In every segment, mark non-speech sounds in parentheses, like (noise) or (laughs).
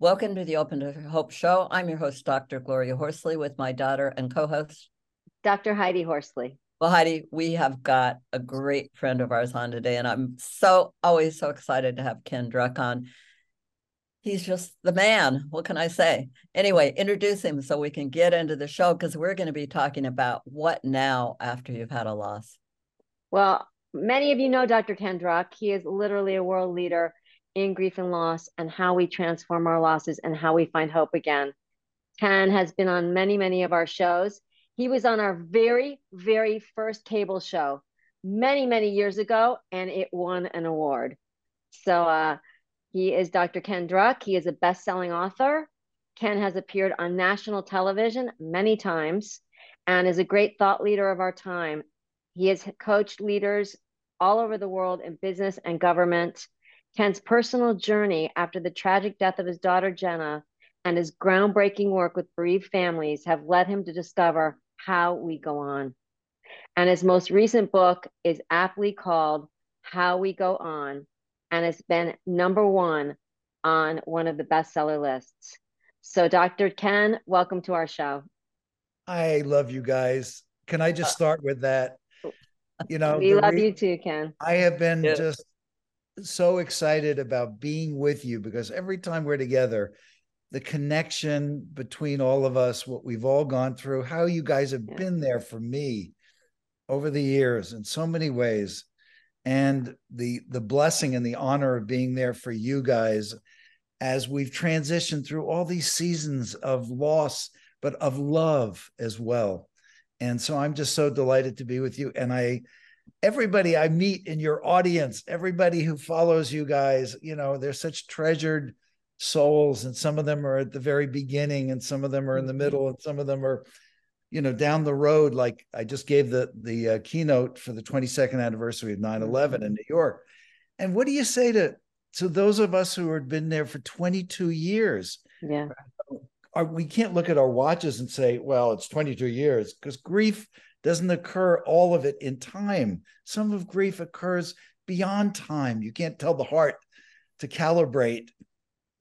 Welcome to the Open to Hope show. I'm your host, Dr. Gloria Horsley, with my daughter and co host, Dr. Heidi Horsley. Well, Heidi, we have got a great friend of ours on today, and I'm so always so excited to have Ken Druck on. He's just the man. What can I say? Anyway, introduce him so we can get into the show because we're going to be talking about what now after you've had a loss. Well, many of you know Dr. Ken Druck. He is literally a world leader in grief and loss and how we transform our losses and how we find hope again. Ken has been on many, many of our shows. He was on our very, very first cable show many, many years ago, and it won an award. So uh, he is Dr. Ken Druck. He is a best selling author. Ken has appeared on national television many times and is a great thought leader of our time. He has coached leaders all over the world in business and government. Ken's personal journey after the tragic death of his daughter Jenna and his groundbreaking work with bereaved families have led him to discover how we go on. And his most recent book is aptly called How We Go On, and it's been number one on one of the bestseller lists. So, Dr. Ken, welcome to our show. I love you guys. Can I just uh, start with that? Oh, you know, we love re- you too, Ken. I have been yeah. just so excited about being with you because every time we're together, the connection between all of us, what we've all gone through, how you guys have yeah. been there for me over the years in so many ways, and the the blessing and the honor of being there for you guys as we've transitioned through all these seasons of loss, but of love as well. And so I'm just so delighted to be with you. And I everybody I meet in your audience, everybody who follows you guys, you know, they're such treasured souls and some of them are at the very beginning and some of them are in the mm-hmm. middle and some of them are you know down the road like i just gave the the uh, keynote for the 22nd anniversary of 9-11 in mm-hmm. new york and what do you say to to those of us who have been there for 22 years yeah are, we can't look at our watches and say well it's 22 years because grief doesn't occur all of it in time. Some of grief occurs beyond time. You can't tell the heart to calibrate.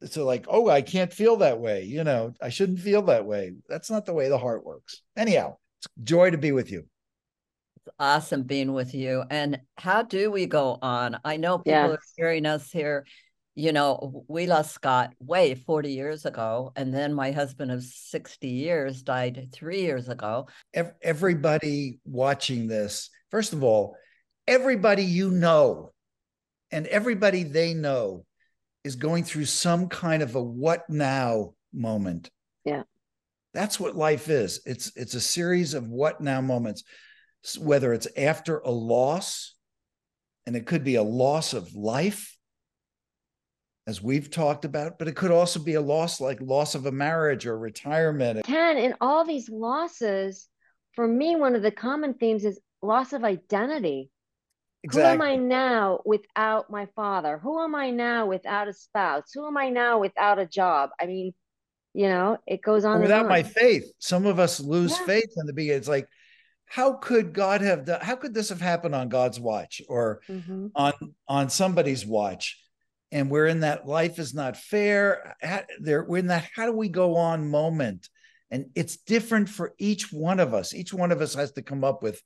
So like oh i can't feel that way you know i shouldn't feel that way. That's not the way the heart works. Anyhow it's joy to be with you. It's awesome being with you. And how do we go on? I know people yes. are hearing us here you know we lost scott way 40 years ago and then my husband of 60 years died three years ago everybody watching this first of all everybody you know and everybody they know is going through some kind of a what now moment. Yeah. That's what life is. It's it's a series of what now moments. Whether it's after a loss and it could be a loss of life as we've talked about, but it could also be a loss like loss of a marriage or retirement. Ken, in all these losses, for me, one of the common themes is loss of identity. Exactly. Who am I now without my father? Who am I now without a spouse? Who am I now without a job? I mean, you know, it goes on. Without on. my faith, some of us lose yeah. faith in the beginning. It's like, how could God have done? How could this have happened on God's watch or mm-hmm. on on somebody's watch? And we're in that life is not fair. There, we're in that how do we go on moment, and it's different for each one of us. Each one of us has to come up with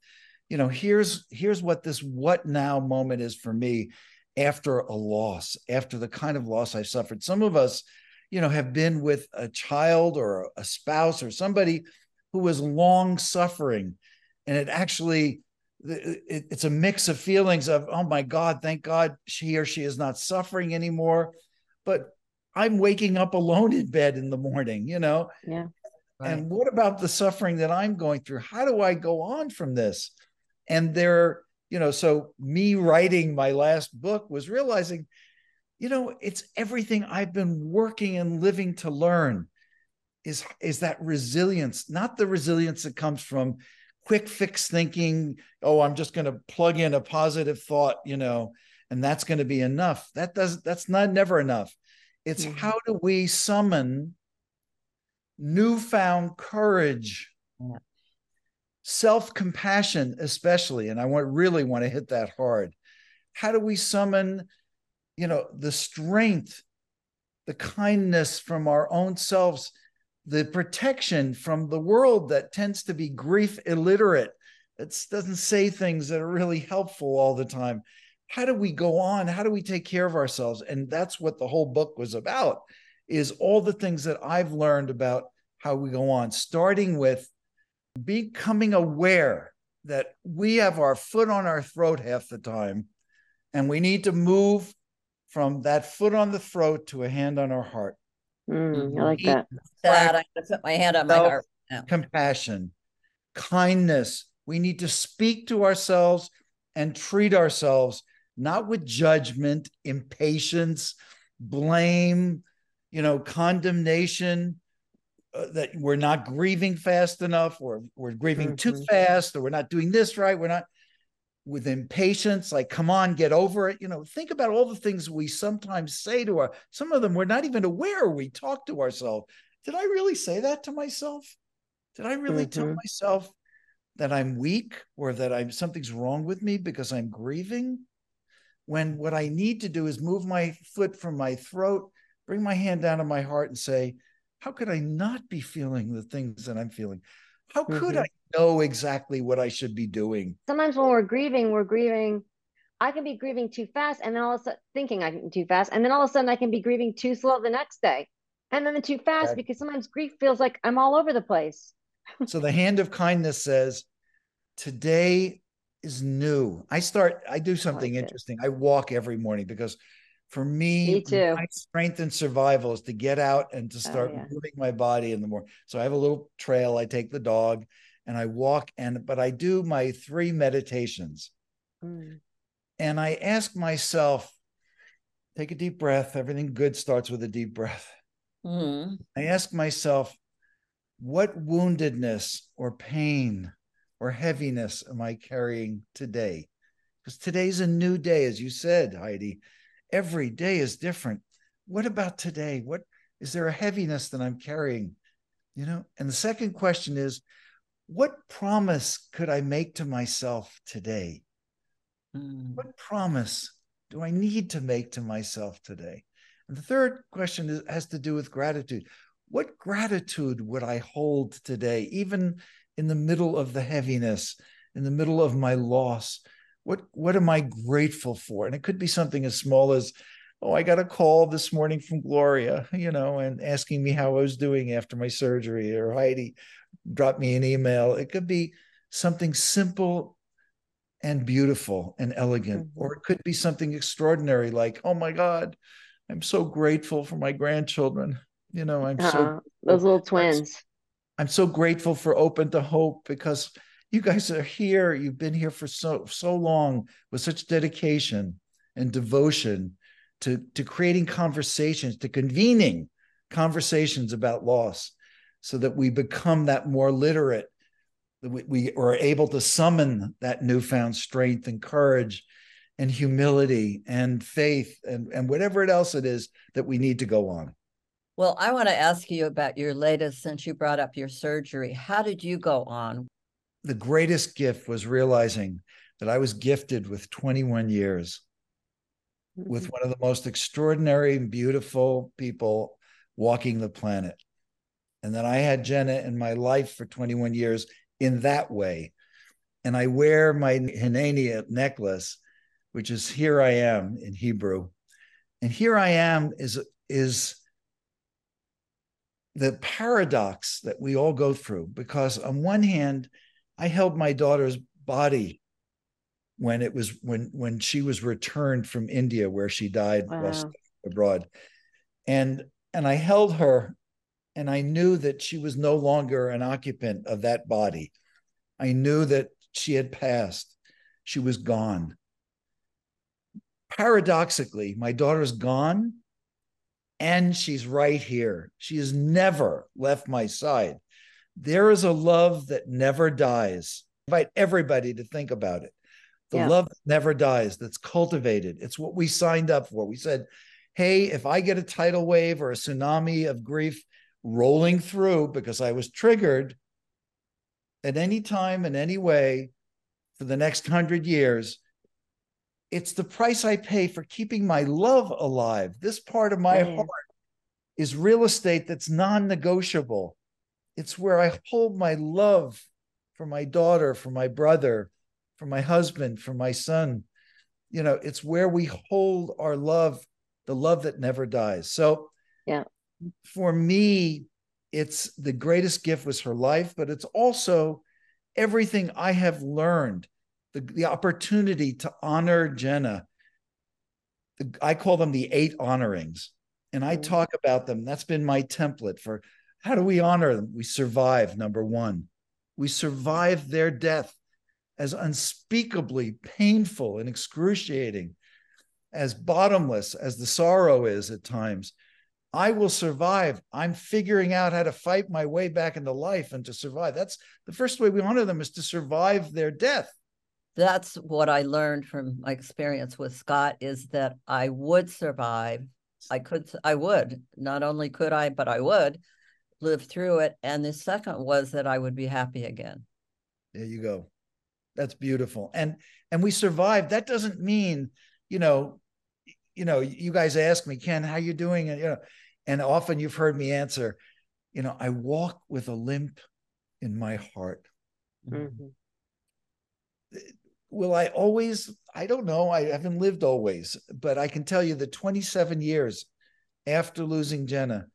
you know here's here's what this what now moment is for me after a loss after the kind of loss i suffered some of us you know have been with a child or a spouse or somebody who was long suffering and it actually it's a mix of feelings of oh my god thank god she or she is not suffering anymore. But i'm waking up alone in bed in the morning you know? Yeah. Right. and what about the suffering that i'm going through? How do i go on from this? And they're you know so me writing my last book was realizing you know it's everything i've been working and living to learn is is that resilience, not the resilience that comes from quick fix thinking, oh, I'm just going to plug in a positive thought, you know, and that's going to be enough. That does that's not never enough. It's mm-hmm. how do we summon newfound courage, self-compassion, especially, and I want really want to hit that hard. How do we summon, you know, the strength, the kindness from our own selves the protection from the world that tends to be grief illiterate. It doesn't say things that are really helpful all the time. How do we go on? How do we take care of ourselves? And that's what the whole book was about is all the things that I've learned about how we go on, starting with becoming aware that we have our foot on our throat half the time, and we need to move from that foot on the throat to a hand on our heart. Mm, I like that. That I put my hand on my heart. now. compassion, kindness. We need to speak to ourselves and treat ourselves not with judgment, impatience, blame, you know, condemnation. Uh, that we're not grieving fast enough, or we're grieving mm-hmm. too fast, or we're not doing this right. We're not with impatience, like, come on, get over it. You know, think about all the things we sometimes say to our, some of them we're not even aware we talk to ourselves. Did I really say that to myself? Did I really mm-hmm. tell myself that I'm weak or that I'm something's wrong with me because I'm grieving? When what I need to do is move my foot from my throat, bring my hand down to my heart and say, how could I not be feeling the things that I'm feeling? How could mm-hmm. I know exactly what I should be doing? Sometimes when we're grieving, we're grieving. I can be grieving too fast, and then all of a sudden thinking I can too fast, and then all of a sudden I can be grieving too slow the next day, and then the too fast right. because sometimes grief feels like I'm all over the place. (laughs) so the hand of kindness says, "Today is new." I start. I do something I like interesting. It. I walk every morning because for me, me too. my strength and survival is to get out and to oh, start oh, yeah. moving my body in the morning. So I have a little trail. I take the dog and I walk and but I do my three meditations. Mm. And I ask myself, take a deep breath. Everything good starts with a deep breath. Mm. I ask myself, what woundedness or pain or heaviness am I carrying today? Because today's a new day, as you said, Heidi every day is different. What about today? What is there a heaviness that I'm carrying? You know, and the second question is, what promise could I make to myself today? Mm. What promise do I need to make to myself today? And the third question is, has to do with gratitude. What gratitude would I hold today, even in the middle of the heaviness, in the middle of my loss? What what am i grateful for and it could be something as small as oh i got a call this morning from gloria you know and asking me how i was doing after my surgery or heidi dropped me an email it could be something simple and beautiful and elegant mm-hmm. or it could be something extraordinary like oh my god i'm so grateful for my grandchildren you know i'm uh-uh. so those little twins i'm so grateful for open to hope because you guys are here. You've been here for so so long with such dedication and devotion to to creating conversations, to convening conversations about loss, so that we become that more literate. That we, we are able to summon that newfound strength and courage and humility and faith and, and whatever it else it is that we need to go on. Well, I want to ask you about your latest since you brought up your surgery. How did you go on? The greatest gift was realizing that I was gifted with 21 years mm-hmm. with one of the most extraordinary and beautiful people walking the planet. And that I had Jenna in my life for 21 years in that way. And I wear my Hineni necklace, which is here I am in Hebrew. And here I am is, is the paradox that we all go through, because on one hand, I held my daughter's body when it was when when she was returned from India where she died wow. abroad. And and I held her and I knew that she was no longer an occupant of that body. I knew that she had passed. She was gone. Paradoxically, my daughter's gone and she's right here. She has never left my side. There is a love that never dies. I invite everybody to think about it. The Yeah. love that never dies, that's cultivated. It's what we signed up for. We said, hey, if I get a tidal wave or a tsunami of grief rolling through because I was triggered at any time, in any way, for the next hundred years, it's the price I pay for keeping my love alive. This part of my Yeah. heart is real estate that's non negotiable. It's where I hold my love for my daughter, for my brother, for my husband, for my son. You know, it's where we hold our love, the love that never dies. So, Yeah. for me, it's the greatest gift was her life, but it's also everything I have learned, the, the opportunity to honor Jenna. The- I call them the eight honorings, and I Mm. talk about them. That's been my template for how do we honor them? We survive, number one. We survive their death as unspeakably painful and excruciating, as bottomless as the sorrow is at times. I will survive. I'm figuring out how to fight my way back into life and to survive. That's the first way we honor them is to survive their death. That's what I learned from my experience with Scott is that I would survive. I could, I would, not only could I, but I would live through it. And the second was that I would be happy again. There you go. That's beautiful. And and we survived. That doesn't mean, you know, you know, you guys ask me, Ken, how you doing? And you know, and often you've heard me answer, you know, I walk with a limp in my heart. Mhm. Will I always? I don't know. I haven't lived always, but I can tell you that 27 years after losing Jenna,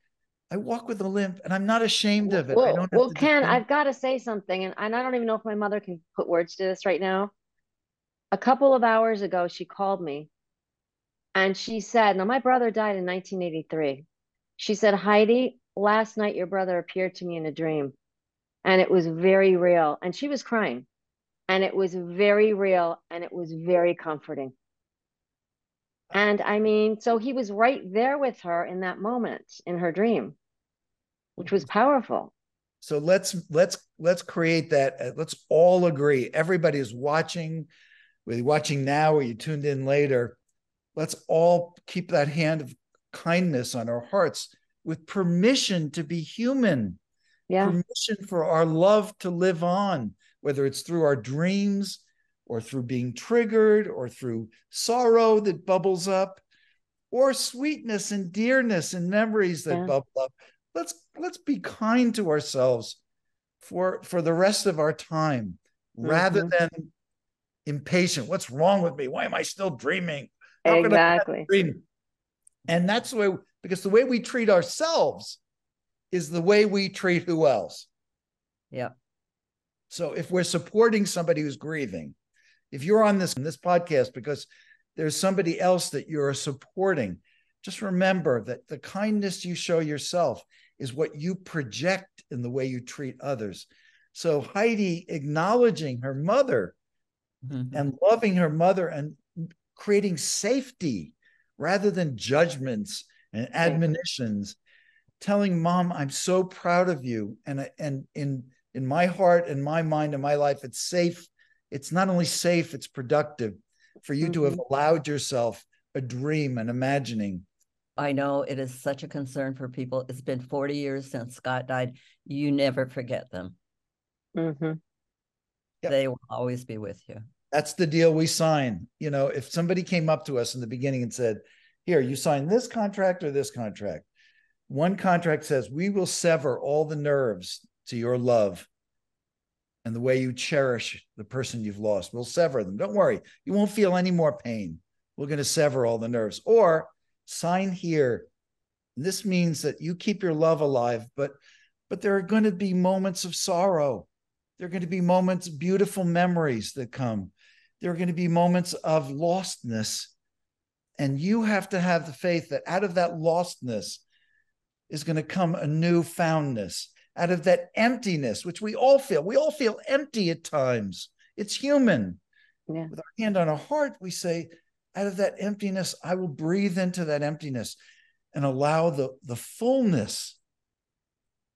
I walk with a limp and I'm not ashamed of it. I Well, don't well, Ken, defend- I've got to say something, and, and I don't even know if my mother can put words to this right now. A couple of hours ago, she called me and she said, Now, my brother died in 1983. She said, Heidi, last night your brother appeared to me in a dream, and it was very real. And she was crying, and it was very real, and it was very comforting. And I mean, so he was right there with her in that moment in her dream, which was powerful. So let's let's let's create that. uh, Let's all agree. Everybody is watching, whether you're watching now or you tuned in later. Let's all keep that hand of kindness on our hearts with permission to be human, Yeah. permission for our love to live on, whether it's through our dreams or through being triggered or through sorrow that bubbles up or sweetness and dearness and memories that Yeah. bubble up let's let's be kind to ourselves for for the rest of our time rather Mhm. than impatient what's wrong with me why am i still dreaming How Exactly. dream and that's the way because the way we treat ourselves is the way we treat who else Yeah. so if we're supporting somebody who's grieving if you're on this this podcast because there's somebody else that you're supporting just remember that the kindness you show yourself is what you project in the way you treat others. So heidi acknowledging her mother Mhm. and loving her mother and creating safety rather than judgments and admonitions telling mom i'm so proud of you. And and in in my heart and my mind and my life it's safe it's not only safe it's productive for you to have allowed yourself a dream and imagining I know it is such a concern for people. It's been 40 years since Scott died. You never forget them. Mm-hmm. Yep. They will always be with you. that's the deal we sign you know if somebody came up to us in the beginning and said here you sign this contract or this contract one contract says we will sever all the nerves to your love and the way you cherish the person you've lost. We'll sever them. Don't worry. You won't feel any more pain. We're going to sever all the nerves. Or sign here this means that you keep your love alive but but there are going to be moments of sorrow. There are going to be moments beautiful memories that come. There are going to be moments of lostness. And you have to have the faith that out of that lostness is going to come a new foundness out of that emptiness which we all feel we all feel empty at times it's human Yeah. with our hand on our heart we say out of that emptiness i will breathe into that emptiness and allow the, the fullness,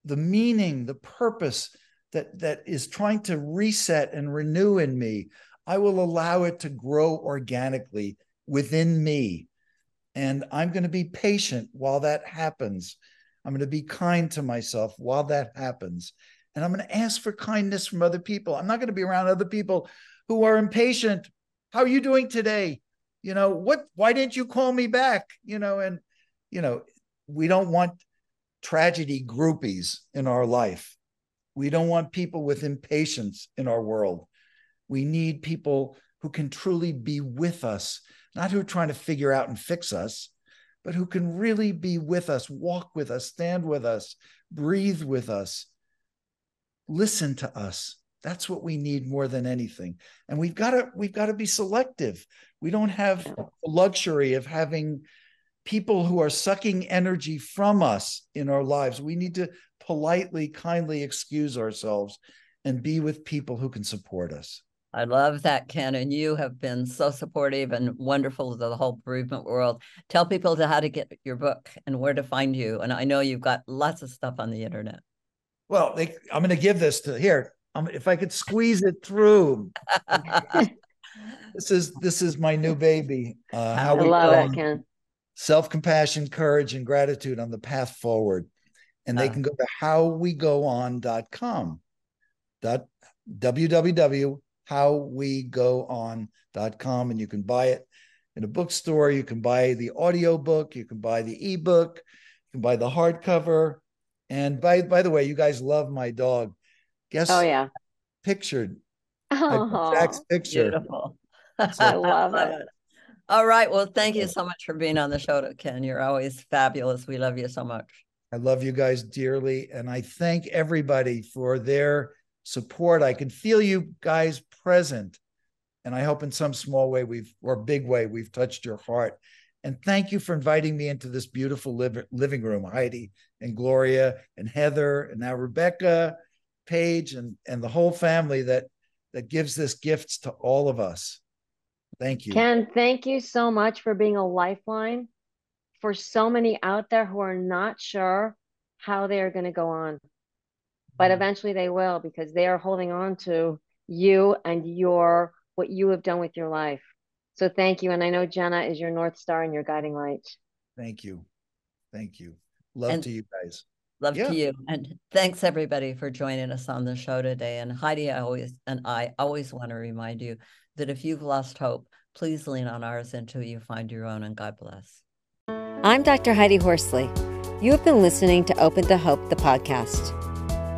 the meaning, the purpose that, that is trying to reset and renew in me, I will allow it to grow organically within me. And I'm going to be patient while that happens. I'm going to be kind to myself while that happens. And I'm going to ask for kindness from other people. I'm not going to be around other people who are impatient. How are you doing today? You know, what, why didn't you call me back? You know, and, you know, we don't want tragedy groupies in our life. We don't want people with impatience in our world. We need people who can truly be with us, not who are trying to figure out and fix us, but who can really be with us, walk with us, stand with us, breathe with us, listen to us. That's what we need more than anything. And we've got to we've got to be selective. We don't have the luxury of having people who are sucking energy from us in our lives. We need to politely, kindly excuse ourselves and be with people who can support us. I love that, Ken. And you have been so supportive and wonderful to the whole bereavement world. Tell people to how to get your book and where to find you. And I know you've got lots of stuff on the internet. Well, they, I'm going to give this to here. Um, if I could squeeze it through. (laughs) this is this is my new baby. Uh, how I we love it, Ken. Self compassion, courage, and gratitude on the path forward. And they uh, can go to howwegoon.com. Dot www.howwegoon.com and you can buy it in a bookstore. You can buy the audio book, you can buy the ebook, you can buy the hardcover. And by by the way, you guys love my dog. Guess oh yeah, pictured. (laughs) Oh, Jack's picture. Beautiful. So, (laughs) I love it. (laughs) All right. Well, thank you so much for being on the show, Ken. You're always fabulous. We love you so much. I love you guys dearly. And I thank everybody for their support. I can feel you guys present. And I hope in some small way we've, or big way, we've touched your heart. And thank you for inviting me into this beautiful liv- living room, Heidi and Gloria and Heather and now Rebecca, Paige, and, and the whole family that that gives this gifts to all of us. Thank you. Ken, thank you so much for being a lifeline for so many out there who are not sure how they are going to go on. But mm-hmm. eventually they will because they are holding on to you and your what you have done with your life. So thank you. And I know Jenna is your North Star and your guiding light. Thank you. Thank you. Love and to you guys. Love yeah. to you. And thanks everybody for joining us on the show today. And Heidi, I always and I always want to remind you that if you've lost hope, please lean on ours until you find your own and God bless. I'm Dr. Heidi Horsley. You have been listening to Open to Hope, the podcast.